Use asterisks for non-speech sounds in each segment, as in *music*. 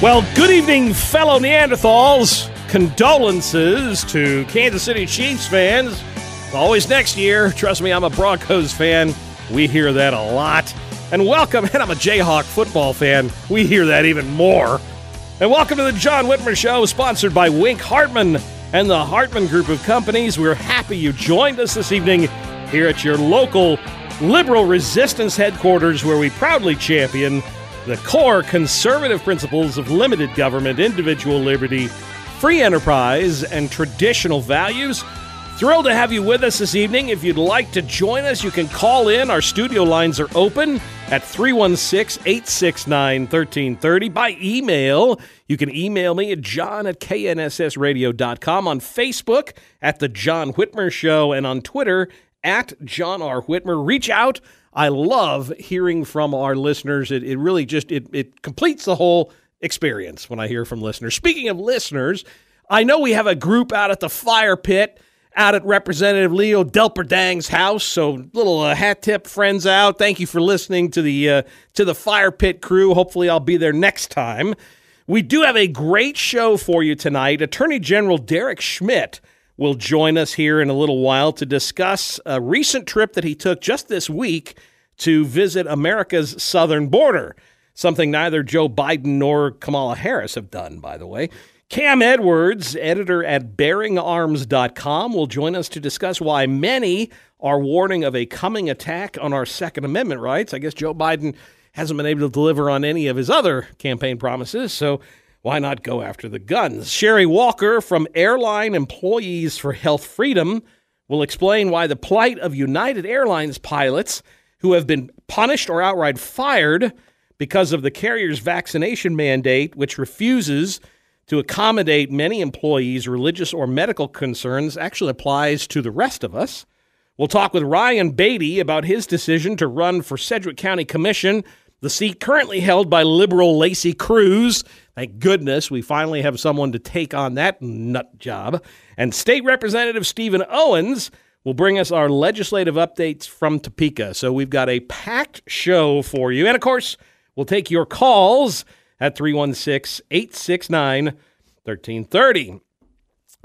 Well, good evening, fellow Neanderthals. Condolences to Kansas City Chiefs fans. Always next year. Trust me, I'm a Broncos fan. We hear that a lot. And welcome, *laughs* and I'm a Jayhawk football fan. We hear that even more. And welcome to the John Whitmer Show, sponsored by Wink Hartman and the Hartman Group of Companies. We're happy you joined us this evening here at your local liberal resistance headquarters, where we proudly champion the core conservative principles of limited government, individual liberty, free enterprise, and traditional values. Thrilled to have you with us this evening. If you'd like to join us, you can call in. Our studio lines are open at 316 869 1330. By email, you can email me at john at knssradio.com, on Facebook at The John Whitmer Show, and on Twitter at John R. Whitmer. Reach out. I love hearing from our listeners. It, it really just it, it completes the whole experience when I hear from listeners. Speaking of listeners, I know we have a group out at the fire pit out at Representative Leo Delperdang's house. So little uh, hat tip friends out. Thank you for listening to the uh, to the fire pit crew. Hopefully I'll be there next time. We do have a great show for you tonight. Attorney General Derek Schmidt will join us here in a little while to discuss a recent trip that he took just this week to visit America's southern border, something neither Joe Biden nor Kamala Harris have done, by the way. Cam Edwards, editor at bearingarms.com, will join us to discuss why many are warning of a coming attack on our Second Amendment rights. I guess Joe Biden hasn't been able to deliver on any of his other campaign promises, so why not go after the guns? Sherry Walker from Airline Employees for Health Freedom will explain why the plight of United Airlines pilots who have been punished or outright fired because of the carrier's vaccination mandate, which refuses to accommodate many employees' religious or medical concerns, actually applies to the rest of us. We'll talk with Ryan Baty about his decision to run for Sedgwick County Commission, the seat currently held by liberal Lacey Cruz. Thank goodness we finally have someone to take on that nut job. And State Representative Stephen Owens will bring us our legislative updates from Topeka. So we've got a packed show for you. And of course, we'll take your calls at 316 869 1330.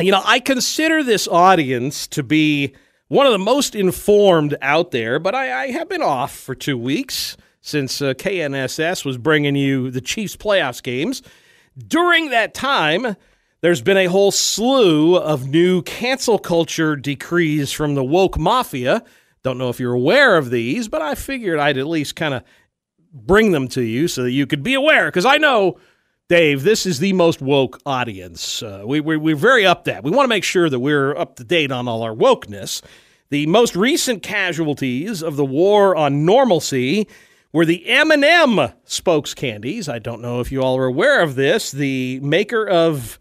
You know, I consider this audience to be one of the most informed out there, but I, I have been off for two weeks since uh, KNSS was bringing you the Chiefs playoffs games. During that time, there's been a whole slew of new cancel culture decrees from the woke mafia. Don't know if you're aware of these, but I figured I'd at least kind of bring them to you so that you could be aware. Because I know, Dave, this is the most woke audience. Uh, we, we, we're very up that. We want to make sure that we're up to date on all our wokeness. The most recent casualties of the war on normalcy were the M&M spokes candies. I don't know if you all are aware of this. The maker of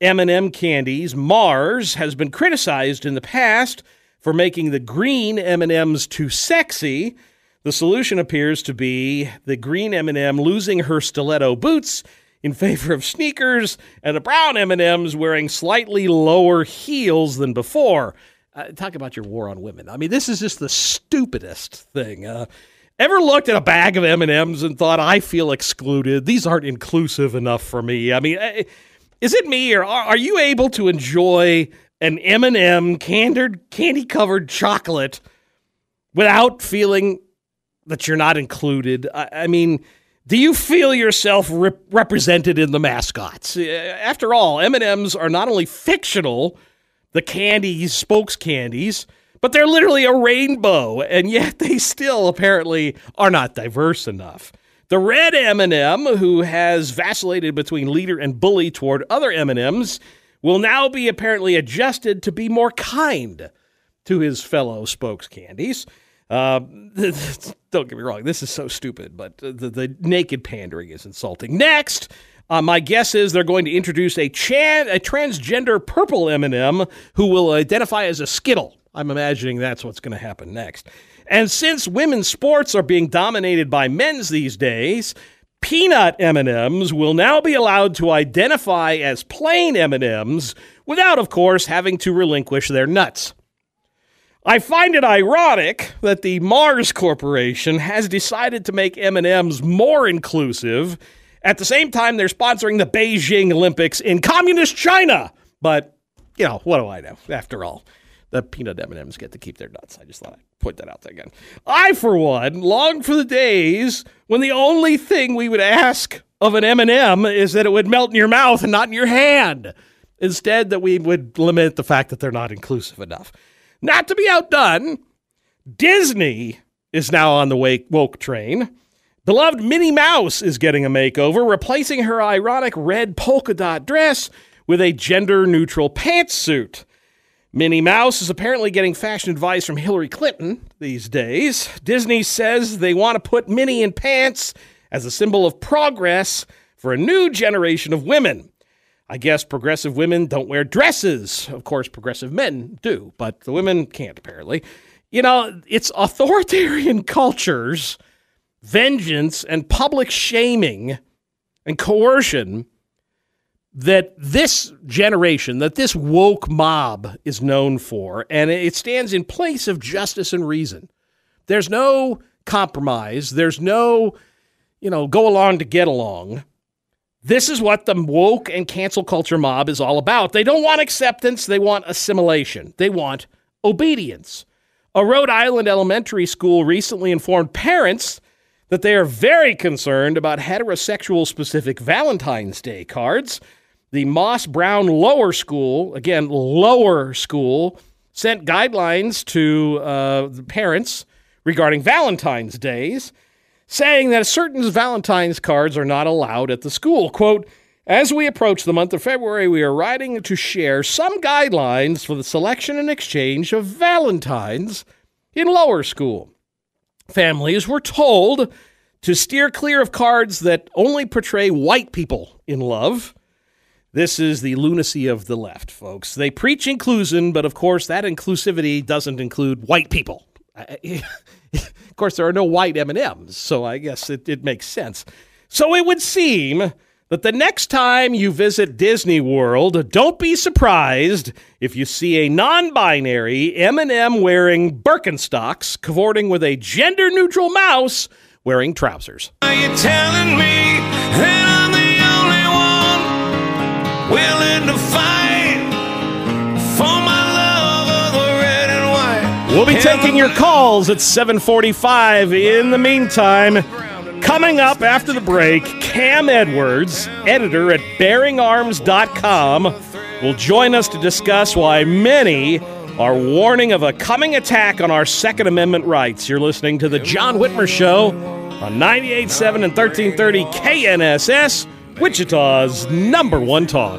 M&M candies, Mars, has been criticized in the past for making the green M&Ms too sexy. The solution appears to be the green M&M losing her stiletto boots in favor of sneakers and the brown M&Ms wearing slightly lower heels than before. Uh, talk about your war on women. I mean, this is just the stupidest thing. Uh, ever looked at a bag of M&Ms and thought, I feel excluded. These aren't inclusive enough for me. I mean, uh, is it me or are, are you able to enjoy an M&M candied candy covered chocolate without feeling that you're not included? I, I mean, do you feel yourself rep- represented in the mascots? Uh, After all, M&Ms are not only fictional, the candies, spokes candies, but they're literally a rainbow, and yet they still apparently are not diverse enough. The red M&M, who has vacillated between leader and bully toward other M&Ms, will now be apparently adjusted to be more kind to his fellow spokes candies. Uh, *laughs* don't get me wrong, this is so stupid, but the, the naked pandering is insulting. Next, uh, my guess is they're going to introduce a, chan- a transgender purple M&M who will identify as a Skittle. I'm imagining that's what's going to happen next. And since women's sports are being dominated by men's these days, peanut M&Ms will now be allowed to identify as plain M&Ms without of course having to relinquish their nuts. I find it ironic that the Mars Corporation has decided to make M&Ms more inclusive at the same time they're sponsoring the Beijing Olympics in communist China. But, you know, what do I know? After all, the peanut M&Ms get to keep their nuts. I just thought I'd point that out again. I, for one, long for the days when the only thing we would ask of an M&M is that it would melt in your mouth and not in your hand. Instead, that we would limit the fact that they're not inclusive enough. Not to be outdone, Disney is now on the wake woke train. Beloved Minnie Mouse is getting a makeover, replacing her ironic red polka dot dress with a gender neutral pantsuit. Minnie Mouse is apparently getting fashion advice from Hillary Clinton these days. Disney says they want to put Minnie in pants as a symbol of progress for a new generation of women. I guess progressive women don't wear dresses. Of course, progressive men do, but the women can't, apparently. You know, it's authoritarian *laughs* cultures, vengeance, and public shaming and coercion that this generation, that this woke mob is known for, and it stands in place of justice and reason. There's no compromise, there's no, you know, go along to get along. This is what the woke and cancel culture mob is all about. They don't want acceptance, they want assimilation, they want obedience. A Rhode Island elementary school recently informed parents that they are very concerned about heterosexual specific Valentine's Day cards. The Moses Brown Lower School, again, lower school, sent guidelines to uh, the parents regarding Valentine's Days, saying that certain Valentine's cards are not allowed at the school. Quote, as we approach the month of February, we are writing to share some guidelines for the selection and exchange of Valentines in lower school. Families were told to steer clear of cards that only portray white people in love. This is the lunacy of the left, folks. They preach inclusion, but of course, that inclusivity doesn't include white people. *laughs* of course, there are no white M&Ms, so I guess it, it makes sense. So it would seem that the next time you visit Disney World, don't be surprised if you see a non-binary M&M wearing Birkenstocks cavorting with a gender-neutral mouse wearing trousers. Are you telling me We'll be taking your calls at 745. In the meantime, coming up after the break, Cam Edwards, editor at bearingarms.com, will join us to discuss why many are warning of a coming attack on our Second Amendment rights. You're listening to The John Whitmer Show on 98.7 and 1330 KNSS, Wichita's number one talk.